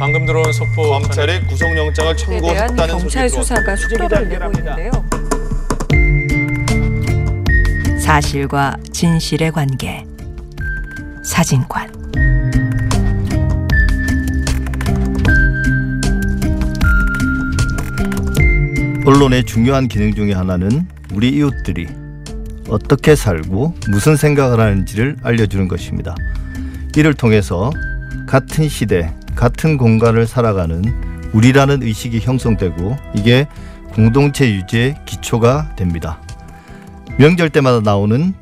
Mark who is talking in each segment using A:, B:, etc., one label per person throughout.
A: 방금 들어온 속보
B: 검찰이 구속영장을 청구했다는
C: 경찰
B: 소식이
C: 수사가 속도를 내고 있는데요.
D: 사실과 진실의 관계 사진관
E: 언론의 중요한 기능 중에 하나는 우리 이웃들이 어떻게 살고 무슨 생각을 하는지를 알려주는 것입니다. 이를 통해서 같은 시대, 같은 공간을 살아가는 우리라는 의식이 형성되고 이게 공동체 유지의 기초가 됩니다. 명절 때마다 나오는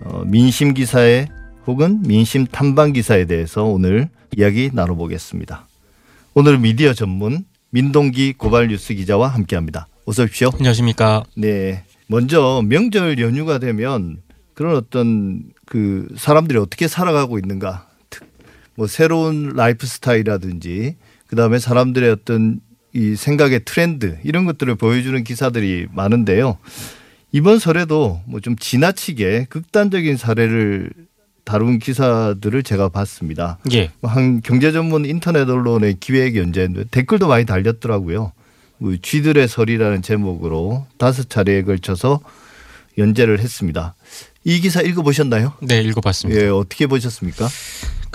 E: 어, 민심 기사에 혹은 민심 탐방 기사에 대해서 오늘 이야기 나눠보겠습니다. 오늘 미디어 전문 민동기 고발 뉴스 기자와 함께합니다. 어서 오십시오.
A: 안녕하십니까.
E: 네. 먼저 명절 연휴가 되면 그런 어떤 그 사람들이 어떻게 살아가고 있는가. 특- 뭐 새로운 라이프 스타일이라든지 그다음에 사람들의 어떤 이 생각의 트렌드 이런 것들을 보여주는 기사들이 많은데요. 이번 설에도 뭐 좀 지나치게 극단적인 사례를 다룬 기사들을 제가 봤습니다.
A: 예.
E: 한 경제 전문 인터넷 언론의 기획 연재인데 댓글도 많이 달렸더라고요. 뭐 쥐들의 설이라는 제목으로 다섯 차례에 걸쳐서 연재를 했습니다. 이 기사 읽어보셨나요?
A: 네, 읽어봤습니다.
E: 예, 어떻게 보셨습니까?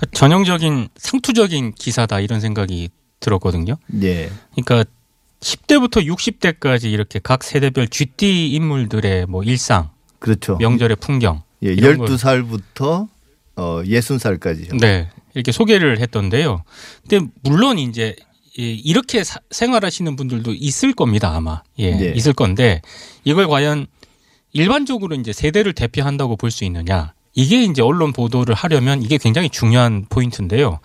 A: 그러니까 전형적인 상투적인 기사다 이런 생각이 들었거든요.
E: 예,
A: 그러니까 10대부터 60대까지 이렇게 각 세대별 쥐띠 인물들의 뭐 일상,
E: 그렇죠.
A: 명절의 풍경,
E: 예,
A: 이런 걸-
E: 12살부터 어, 60살까지요.
A: 네, 이렇게 소개를 했던데요. 근데 물론 이제 이- 이렇게 사- 생활하시는 분들도 있을 겁니다, 아마. 예,
E: 네.
A: 있을 건데 이걸 과연 일반적으로 이제 세대를 대표한다고 볼 수 있느냐? 이게 이제 언론 보도를 하려면 이게 굉장히 중요한 포인트인데요.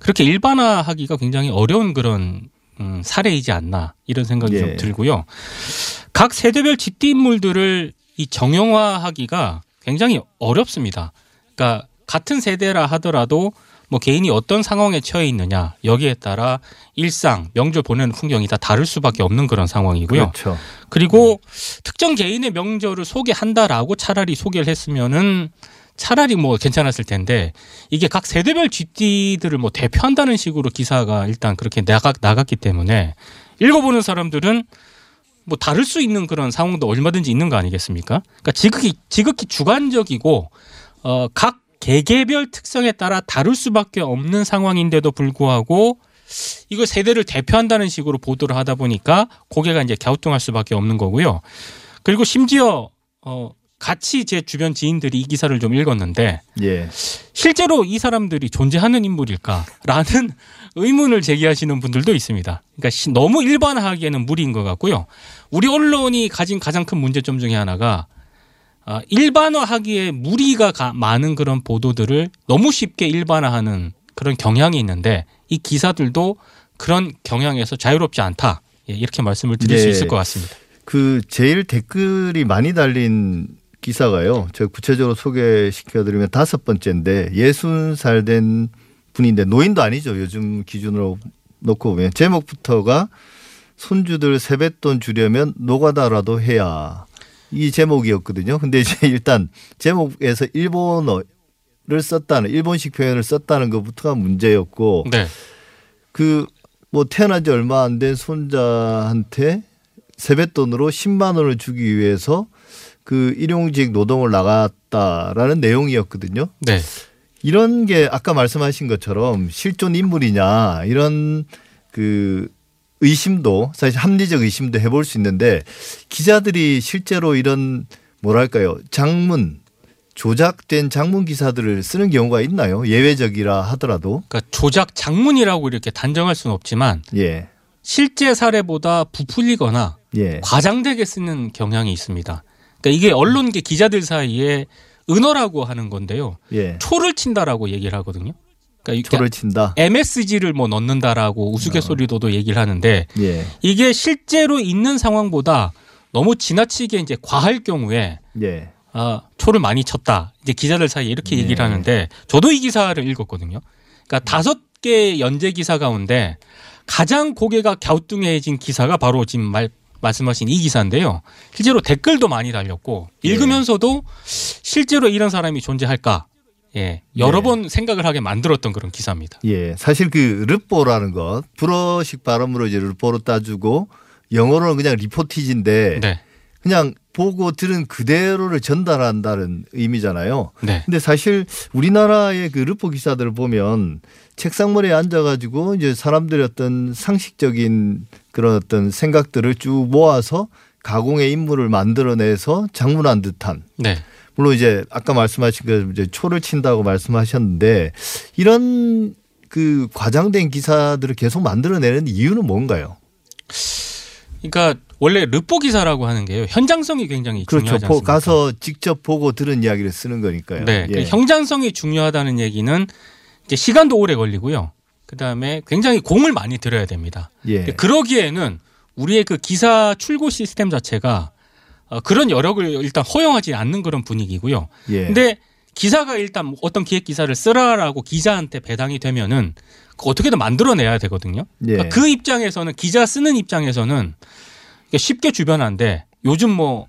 A: 그렇게 일반화하기가 굉장히 어려운 그런 음, 사례이지 않나 이런 생각이
E: 예.
A: 좀 들고요. 각 세대별 쥐띠 인물들을 이 정형화하기가 굉장히 어렵습니다. 그러니까 같은 세대라 하더라도 뭐 개인이 어떤 상황에 처해 있느냐 여기에 따라 일상 명절 보내는 풍경이 다 다를 수밖에 없는 그런 상황이고요.
E: 그렇죠.
A: 그리고 특정 개인의 명절을 소개한다라고 차라리 소개를 했으면은 차라리 뭐 괜찮았을 텐데 이게 각 세대별 쥐띠들을 뭐 대표한다는 식으로 기사가 일단 그렇게 나가, 나갔기 때문에 읽어보는 사람들은 뭐 다를 수 있는 그런 상황도 얼마든지 있는 거 아니겠습니까? 그러니까 지극히 지극히 주관적이고 어, 각 개개별 특성에 따라 다를 수밖에 없는 상황인데도 불구하고 이걸 세대를 대표한다는 식으로 보도를 하다 보니까 고개가 이제 갸우뚱할 수밖에 없는 거고요. 그리고 심지어 어 같이 제 주변 지인들이 이 기사를 좀 읽었는데
E: 예,
A: 실제로 이 사람들이 존재하는 인물일까라는 의문을 제기하시는 분들도 있습니다. 그러니까 시- 너무 일반화하기에는 무리인 것 같고요. 우리 언론이 가진 가장 큰 문제점 중에 하나가 아, 일반화하기에 무리가 가- 많은 그런 보도들을 너무 쉽게 일반화하는 그런 경향이 있는데 이 기사들도 그런 경향에서 자유롭지 않다. 예, 이렇게 말씀을 드릴 수
E: 네.
A: 있을 것 같습니다.
E: 그 제일 댓글이 많이 달린 기사가요. 제가 구체적으로 소개시켜드리면 다섯 번째인데 예순 살 된 분인데 노인도 아니죠. 요즘 기준으로 놓고 보면 제목부터가 손주들 세뱃돈 주려면 노가다라도 해야 이 제목이었거든요. 근데 이제 일단 제목에서 일본어를 썼다는 일본식 표현을 썼다는 것부터가 문제였고
A: 네.
E: 그뭐 태어난 지 얼마 안 된 손자한테 세뱃돈으로 10만 원을 주기 위해서 그 일용직 노동을 나갔다라는 내용이었거든요.
A: 네.
E: 이런 게 아까 말씀하신 것처럼 실존 인물이냐 이런 그 의심도 사실 합리적 의심도 해볼 수 있는데 기자들이 실제로 이런 뭐랄까요 장문 조작된 장문 기사들을 쓰는 경우가 있나요? 예외적이라 하더라도
A: 그러니까 조작 장문이라고 이렇게 단정할 수는 없지만
E: 예
A: 실제 사례보다 부풀리거나
E: 예.
A: 과장되게 쓰는 경향이 있습니다. 그러니까 이게 언론계 기자들 사이에 은어라고 하는 건데요.
E: 예.
A: 초를 친다라고 얘기를 하거든요. 그러니까
E: 초를 친다.
A: MSG를 뭐 넣는다라고 우스갯소리로도 얘기를 하는데
E: 예.
A: 이게 실제로 있는 상황보다 너무 지나치게 이제 과할 경우에
E: 예.
A: 아, 초를 많이 쳤다. 이제 기자들 사이에 이렇게 얘기를
E: 네.
A: 하는데 저도 이 기사를 읽었거든요. 그러니까 다섯 개 연재 기사 가운데 가장 고개가 갸우뚱해진 기사가 바로 지금 말 말씀하신 이 기사인데요. 실제로 댓글도 많이 달렸고
E: 예.
A: 읽으면서도 실제로 이런 사람이 존재할까? 예, 여러
E: 네.
A: 번 생각을 하게 만들었던 그런 기사입니다.
E: 예, 사실 그 르뽀라는 것 불어식 발음으로 이제 르뽀로 따주고 영어로는 그냥 리포티지인데
A: 네.
E: 그냥 보고 들은 그대로를 전달한다는 의미잖아요.
A: 네.
E: 근데 사실 우리나라의 그 르포 기사들을 보면 책상머리에 앉아가지고 이제 사람들의 어떤 상식적인 그런 어떤 생각들을 쭉 모아서 가공의 인물을 만들어내서 장문한 듯한
A: 네.
E: 물론 이제 아까 말씀하신 그 이제 초를 친다고 말씀하셨는데 이런 그 과장된 기사들을 계속 만들어내는 이유는 뭔가요?
A: 그러니까 원래 르포 기사라고 하는 게요. 현장성이 굉장히
E: 그렇죠.
A: 중요하지
E: 보-
A: 않습니까?
E: 가서 직접 보고 들은 이야기를 쓰는 거니까요.
A: 네. 그
E: 예.
A: 형장성이 중요하다는 얘기는 이제 시간도 오래 걸리고요. 그 다음에 굉장히 공을 많이 들여야 됩니다.
E: 예.
A: 그러기에는 우리의 그 기사 출고 시스템 자체가 어, 그런 여력을 일단 허용하지 않는 그런 분위기고요.
E: 예.
A: 근데 기사가 일단 어떤 기획 기사를 쓰라라고 기자한테 배당이 되면은 그 어떻게든 만들어내야 되거든요.
E: 예.
A: 그러니까 그 입장에서는 기자 쓰는 입장에서는 쉽게 주변한데 요즘 뭐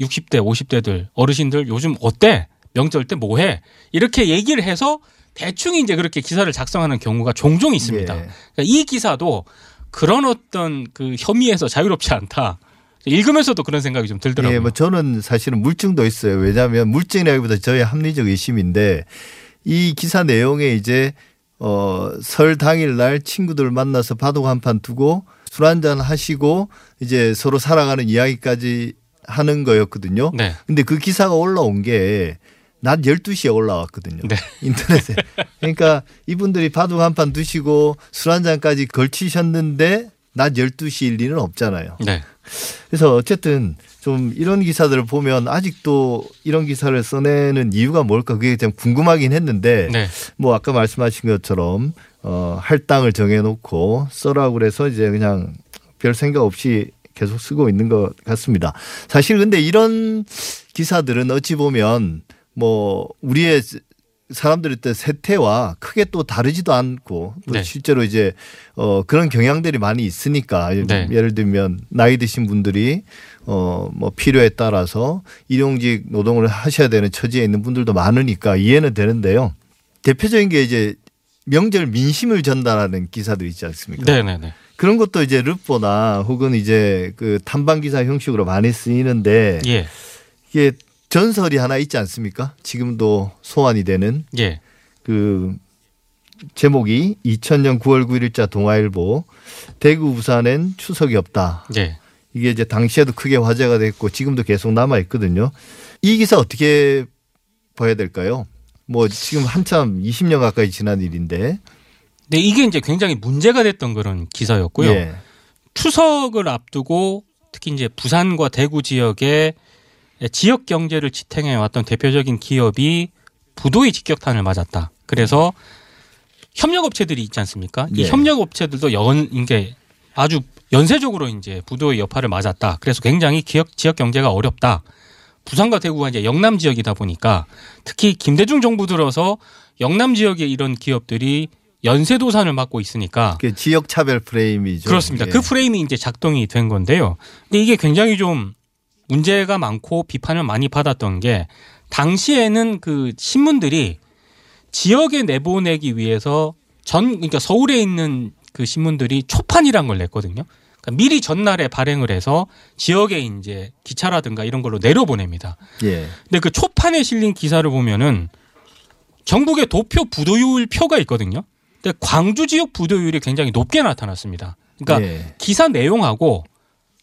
A: 60대, 50대들 어르신들 요즘 어때? 명절 때 뭐 해? 이렇게 얘기를 해서 대충 이제 그렇게 기사를 작성하는 경우가 종종 있습니다.
E: 예.
A: 그러니까 이 기사도 그런 어떤 그 혐의에서 자유롭지 않다. 읽으면서도 그런 생각이 좀 들더라고요.
E: 예, 뭐 저는 사실은 물증도 있어요. 왜냐하면 물증이라기보다 저의 합리적 의심인데 이 기사 내용에 이제 어, 설 당일 날 친구들 만나서 바둑 한 판 두고 술 한잔 하시고 이제 서로 살아가는 이야기까지 하는 거였거든요.
A: 네.
E: 근데 그 기사가 올라온 게 낮 12시에 올라왔거든요.
A: 네.
E: 인터넷에. 그러니까 이분들이 바둑 한판 드시고 술 한 잔까지 걸치셨는데 낮 12시일 리는 없잖아요.
A: 네.
E: 그래서 어쨌든 좀 이런 기사들을 보면 아직도 이런 기사를 써내는 이유가 뭘까 그게 좀 궁금하긴 했는데
A: 네.
E: 뭐 아까 말씀하신 것처럼 어 할당을 정해놓고 써라고 그래서 이제 그냥 별 생각 없이 계속 쓰고 있는 것 같습니다. 사실 근데 이런 기사들은 어찌 보면 뭐 우리의 사람들의 때 세태와 크게 또 다르지도 않고 또
A: 네.
E: 실제로 이제 어 그런 경향들이 많이 있으니까
A: 네.
E: 예를 들면 나이 드신 분들이 어뭐 필요에 따라서 일용직 노동을 하셔야 되는 처지에 있는 분들도 많으니까 이해는 되는데요. 대표적인 게 이제 명절 민심을 전달하는 기사들 있지 않습니까?
A: 네, 네, 네.
E: 그런 것도 이제 르포나 혹은 이제 그 탐방 기사 형식으로 많이 쓰이는데
A: 예.
E: 이게 전설이 하나 있지 않습니까? 지금도 소환이 되는
A: 예.
E: 그 제목이 2000년 9월 9일자 동아일보 대구 부산엔 추석이 없다.
A: 예.
E: 이게 이제 당시에도 크게 화제가 됐고 지금도 계속 남아 있거든요. 이 기사 어떻게 봐야 될까요? 뭐 지금 한참 20년 가까이 지난 일인데.
A: 네, 이게 이제 굉장히 문제가 됐던 그런 기사였고요.
E: 예.
A: 추석을 앞두고 특히 이제 부산과 대구 지역에 지역 경제를 지탱해 왔던 대표적인 기업이 부도의 직격탄을 맞았다. 그래서 협력업체들이 있지 않습니까? 이
E: 예.
A: 협력업체들도 연 이게 아주 연쇄적으로 이제 부도의 여파를 맞았다. 그래서 굉장히 기업 지역 경제가 어렵다. 부산과 대구가 이제 영남 지역이다 보니까 특히 김대중 정부 들어서 영남 지역의 이런 기업들이 연쇄 도산을 맞고 있으니까
E: 그 지역 차별 프레임이죠.
A: 그렇습니다.
E: 예.
A: 그 프레임이 이제 작동이 된 건데요. 근데 이게 굉장히 좀 문제가 많고 비판을 많이 받았던 게 당시에는 그 신문들이 지역에 내보내기 위해서 전 그러니까 서울에 있는 그 신문들이 초판이란 걸 냈거든요. 그러니까 미리 전날에 발행을 해서 지역에 이제 기차라든가 이런 걸로 내려보냅니다.
E: 예.
A: 근데 그 초판에 실린 기사를 보면은 전국의 도표 부도율 표가 있거든요. 근데 광주 지역 부도율이 굉장히 높게 나타났습니다. 그러니까
E: 예.
A: 기사 내용하고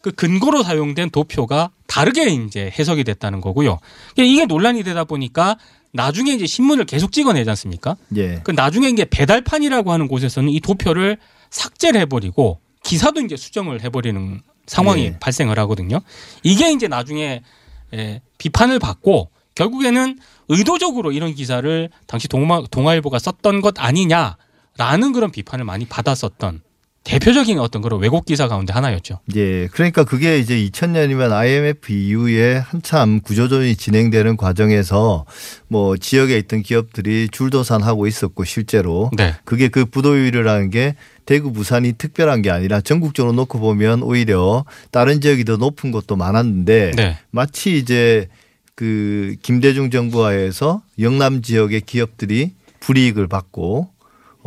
A: 그 근거로 사용된 도표가 다르게 이제 해석이 됐다는 거고요. 이게 논란이 되다 보니까 나중에 이제 신문을 계속 찍어내지 않습니까?
E: 예.
A: 그 나중에 이제 배달판이라고 하는 곳에서는 이 도표를 삭제를 해버리고 기사도 이제 수정을 해버리는 상황이
E: 예.
A: 발생을 하거든요. 이게 이제 나중에 예, 비판을 받고 결국에는 의도적으로 이런 기사를 당시 동아, 동아일보가 썼던 것 아니냐라는 그런 비판을 많이 받았었던 대표적인 어떤 그런 왜곡 기사 가운데 하나였죠.
E: 예. 그러니까 그게 이제 2000년이면 IMF 이후에 한참 구조조정이 진행되는 과정에서 뭐 지역에 있던 기업들이 줄도산하고 있었고 실제로
A: 네.
E: 그게 그 부도율이라는 게 대구 부산이 특별한 게 아니라 전국적으로 놓고 보면 오히려 다른 지역이 더 높은 곳도 많았는데
A: 네.
E: 마치 이제 그 김대중 정부 하에서 영남 지역의 기업들이 불이익을 받고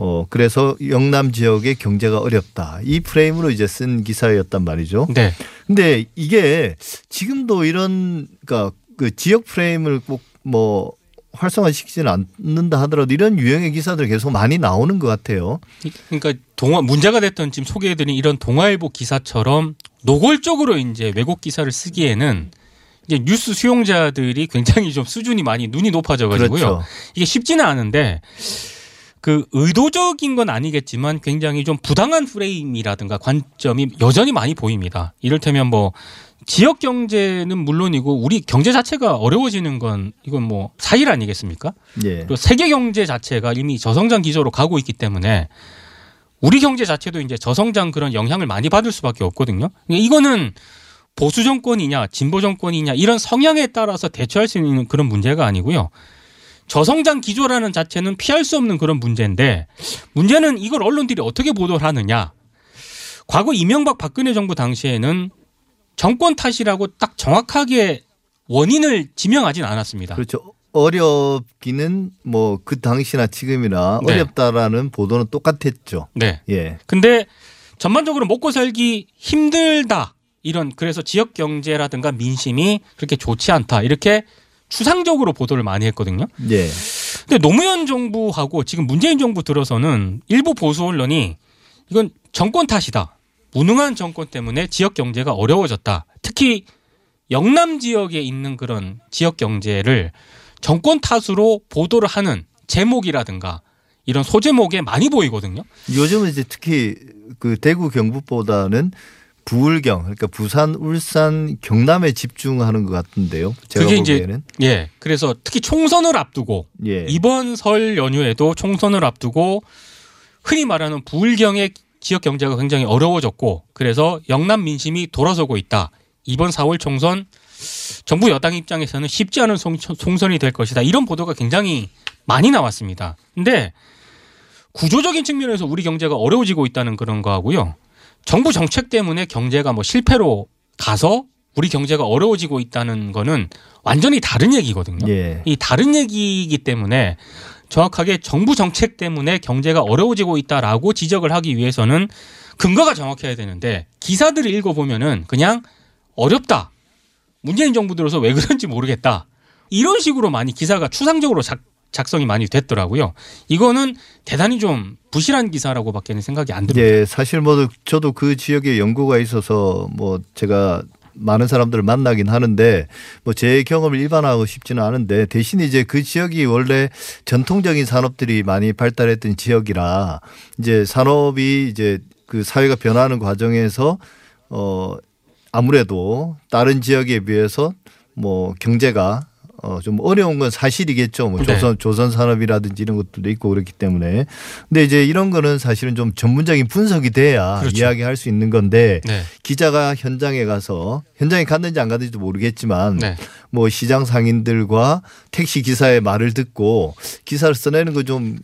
E: 어 그래서 영남 지역의 경제가 어렵다. 이 프레임으로 이제 쓴 기사였단 말이죠.
A: 네.
E: 근데 이게 지금도 이런 그러니까 그 지역 프레임을 꼭뭐 활성화시키지는 않는다 하더라도 이런 유형의 기사들 계속 많이 나오는 것 같아요.
A: 그러니까 동아 문제가 됐던 지금 소개해드린 이런 동아일보 기사처럼 노골적으로 이제 왜곡 기사를 쓰기에는 이제 뉴스 수용자들이 굉장히 좀 수준이 많이 눈이 높아져가지고요.
E: 그렇죠.
A: 이게 쉽지는 않은데 그 의도적인 건 아니겠지만 굉장히 좀 부당한 프레임이라든가 관점이 여전히 많이 보입니다. 이를테면 뭐 지역 경제는 물론이고 우리 경제 자체가 어려워지는 건 이건 뭐 사실 아니겠습니까?
E: 예.
A: 그리고 세계 경제 자체가 이미 저성장 기조로 가고 있기 때문에 우리 경제 자체도 이제 저성장 그런 영향을 많이 받을 수밖에 없거든요. 그러니까 이거는 보수 정권이냐 진보 정권이냐 이런 성향에 따라서 대처할 수 있는 그런 문제가 아니고요. 저성장 기조라는 자체는 피할 수 없는 그런 문제인데 문제는 이걸 언론들이 어떻게 보도를 하느냐. 과거 이명박 박근혜 정부 당시에는 정권 탓이라고 딱 정확하게 원인을 지명하진 않았습니다.
E: 그렇죠. 어렵기는 뭐 그 당시나 지금이나
A: 네.
E: 어렵다라는 보도는 똑같았죠.
A: 네.
E: 예.
A: 근데 전반적으로 먹고 살기 힘들다. 이런 그래서 지역 경제라든가 민심이 그렇게 좋지 않다. 이렇게 추상적으로 보도를 많이 했거든요.
E: 예.
A: 근데 노무현 정부하고 지금 문재인 정부 들어서는 일부 보수 언론이 이건 정권 탓이다. 무능한 정권 때문에 지역 경제가 어려워졌다. 특히 영남 지역에 있는 그런 지역 경제를 정권 탓으로 보도를 하는 제목이라든가 이런 소제목에 많이 보이거든요.
E: 요즘은 이제 특히 그 대구 경북보다는 부울경 그러니까 부산, 울산, 경남에 집중하는 것 같은데요. 제가
A: 그게 이제
E: 보기에는
A: 예. 그래서 특히 총선을 앞두고
E: 예.
A: 이번 설 연휴에도 총선을 앞두고 흔히 말하는 부울경의 지역 경제가 굉장히 어려워졌고 그래서 영남 민심이 돌아서고 있다. 이번 4월 총선 정부 여당 입장에서는 쉽지 않은 송- 총선이 될 것이다. 이런 보도가 굉장히 많이 나왔습니다. 근데 구조적인 측면에서 우리 경제가 어려워지고 있다는 그런 거하고요. 정부 정책 때문에 경제가 뭐 실패로 가서 우리 경제가 어려워지고 있다는 거는 완전히 다른 얘기거든요.
E: 예.
A: 이 다른 얘기이기 때문에 정확하게 정부 정책 때문에 경제가 어려워지고 있다라고 지적을 하기 위해서는 근거가 정확해야 되는데 기사들을 읽어보면은 그냥 어렵다. 문재인 정부 들어서 왜 그런지 모르겠다. 이런 식으로 많이 기사가 추상적으로 작, 작성이 많이 됐더라고요. 이거는 대단히 좀 부실한 기사라고밖에는 생각이 안 듭니다.
E: 예, 사실 뭐 저도 그 지역에 연구가 있어서 뭐 제가 많은 사람들을 만나긴 하는데 뭐 제 경험을 일반화하고 싶지는 않은데 대신 이제 그 지역이 원래 전통적인 산업들이 많이 발달했던 지역이라 이제 산업이 이제 그 사회가 변화하는 과정에서 어 아무래도 다른 지역에 비해서 뭐 경제가 어 좀 어려운 건 사실이겠죠. 뭐
A: 네.
E: 조선 조선 산업이라든지 이런 것들도 있고 그렇기 때문에. 근데 이제 이런 거는 사실은 좀 전문적인 분석이 돼야
A: 그렇죠.
E: 이야기할 수 있는 건데
A: 네.
E: 기자가 현장에 가서 현장에 갔는지 안 갔는지도 모르겠지만
A: 네.
E: 뭐 시장 상인들과 택시 기사의 말을 듣고 기사를 써내는 거 좀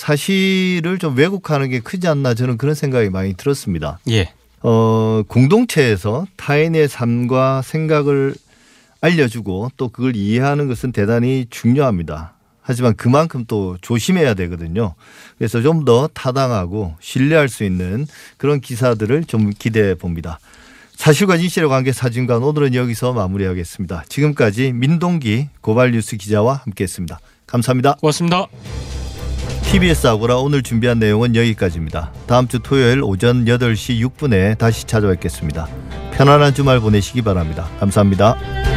E: 사실을 좀 왜곡하는 게 크지 않나 저는 그런 생각이 많이 들었습니다.
A: 예.
E: 어, 공동체에서 타인의 삶과 생각을 알려주고 또 그걸 이해하는 것은 대단히 중요합니다. 하지만 그만큼 또 조심해야 되거든요. 그래서 좀 더 타당하고 신뢰할 수 있는 그런 기사들을 좀 기대해 봅니다. 사실과 진실의 관계 사진관 오늘은 여기서 마무리하겠습니다. 지금까지 민동기 고발뉴스 기자와 함께했습니다. 감사합니다.
A: 고맙습니다.
E: TBS 아고라 오늘 준비한 내용은 여기까지입니다. 다음 주 토요일 오전 8시 6분에 다시 찾아뵙겠습니다. 편안한 주말 보내시기 바랍니다. 감사합니다.